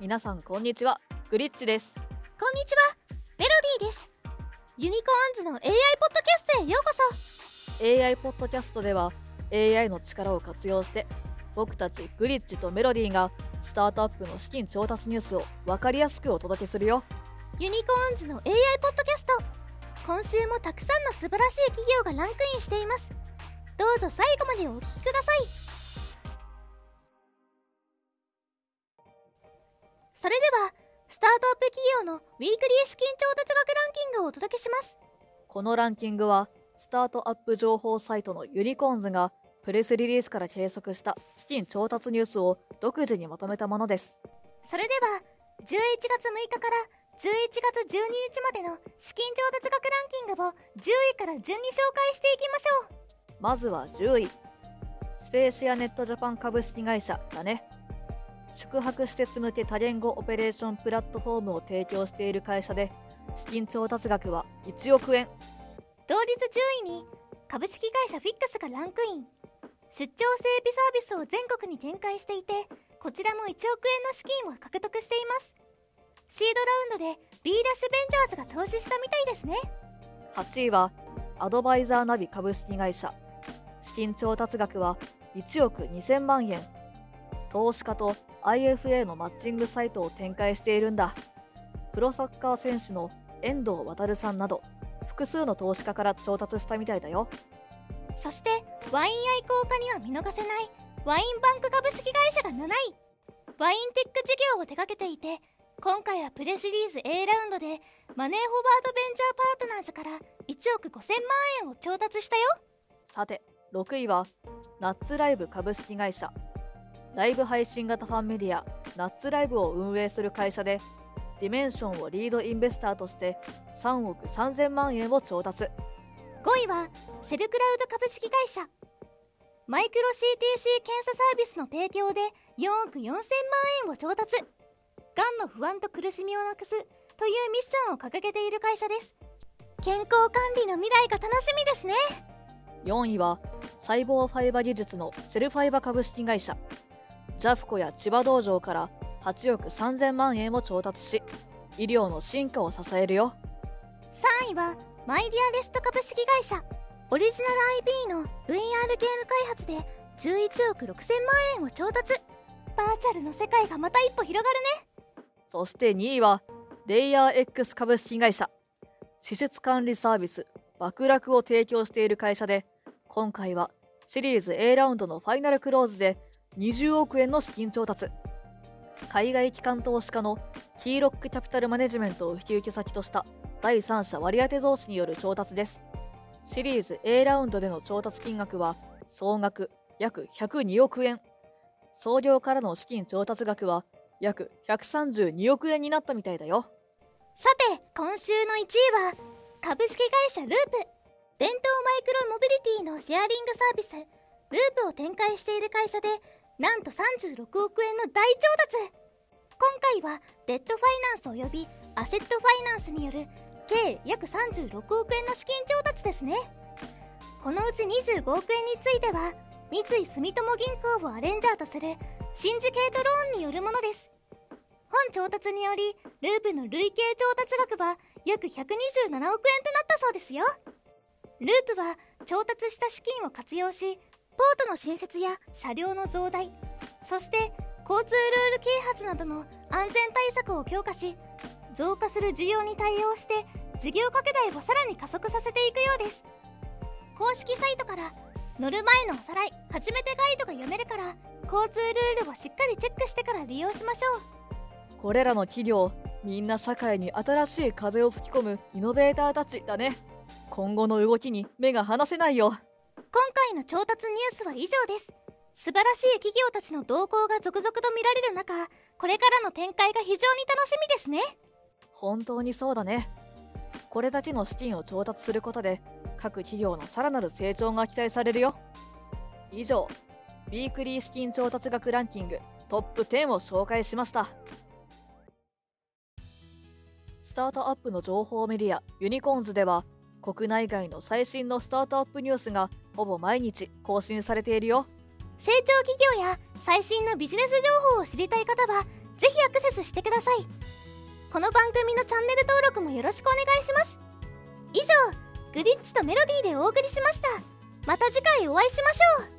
皆さんこんにちは。グリッチです。こんにちは。メロディーです。ユニコーンズの AI ポッドキャストへようこそ。AI ポッドキャストでは AI の力を活用して僕たちグリッチとメロディーがスタートアップの資金調達ニュースを分かりやすくお届けするよ。ユニコーンズの AI ポッドキャスト。今週もたくさんの素晴らしい企業がランクインしています。どうぞ最後までお聞きくださいそれではスタートアップ企業のウィークリー資金調達額ランキングをお届けします。このランキングはスタートアップ情報サイトのユニコーンズがプレスリリースから計測した資金調達ニュースを独自にまとめたものです。それでは11月6日から11月12日までの資金調達額ランキングを10位から順に紹介していきましょう。まずは10位。スペーシアネットジャパン株式会社だね宿泊施設向け多言語オペレーションプラットフォームを提供している会社で資金調達額は1億円。同率10位に株式会社フィックスがランクイン。出張整備サービスを全国に展開していてこちらも1億円の資金を獲得しています。シードラウンドで B ダッシュベンチャーズが投資したみたいですね。8位はアドバイザーナビ株式会社。資金調達額は1億2000万円。投資家と IFA のマッチングサイトを展開しているんだ。プロサッカー選手の遠藤航さんなど複数の投資家から調達したみたいだよ。そしてワイン愛好家には見逃せないワインバンク株式会社が7位。ワインテック事業を手掛けていて今回はプレシリーズ A ラウンドでマネーフォワードベンチャーパートナーズから1億5000万円を調達したよ。さて6位はナッツライブ株式会社ライブ配信型ファンメディアナッツライブを運営する会社でディメンションをリードインベスターとして3億3000万円を調達。5位はセルクラウド株式会社。マイクロ CTC 検査サービスの提供で4億4000万円を調達。がんの不安と苦しみをなくすというミッションを掲げている会社です。健康管理の未来が楽しみですね。4位は細胞ファイバ技術のセルファイバ株式会社ジャフコや千葉道場から8億3000万円を調達し医療の進化を支えるよ。3位はマイディアレスト株式会社。オリジナル IP の VR ゲーム開発で11億6000万円を調達。バーチャルの世界がまた一歩広がるね。そして2位はレイヤー X 株式会社。施設管理サービス爆落を提供している会社で今回はシリーズ A ラウンドのファイナルクローズで20億円の資金調達。海外機関投資家のキーロックキャピタルマネジメントを引き受け先とした第三者割当増資による調達です。シリーズ A ラウンドでの調達金額は総額約102億円。創業からの資金調達額は約132億円になったみたいだよ。さて今週の1位は株式会社ループ。伝統マイクロモビリティのシェアリングサービス。ループを展開している会社でなんと36億円の大調達。今回はデッドファイナンスおよびアセットファイナンスによる計約36億円の資金調達ですね。このうち25億円については三井住友銀行をアレンジャーとするシンジケートローンによるものです。本調達によりループの累計調達額は約127億円となったそうですよ。ループは調達した資金を活用しトの新設や車両の増大そして交通ルール啓発などの安全対策を強化し増加する需要に対応して事業拡大をさらに加速させていくようです。公式サイトから乗る前のおさらい初めてガイドが読めるから交通ルールをしっかりチェックしてから利用しましょう。これらの企業みんな社会に新しい風を吹き込むイノベーターたちだね。今後の動きに目が離せないよ。回の調達ニュースは以上です。素晴らしい企業たちの動向が続々と見られる中これからの展開が非常に楽しみですね。本当にそうだね。これだけの資金を調達することで各企業のさらなる成長が期待されるよ。以上ウィークリー資金調達額ランキングトップ10を紹介しました。スタートアップの情報メディアユニコーンズでは国内外の最新のスタートアップニュースがほぼ毎日更新されているよ。成長企業や最新のビジネス情報を知りたい方はぜひアクセスしてください。この番組のチャンネル登録もよろしくお願いします。以上グリッチとメロディーでお送りしました。また次回お会いしましょう。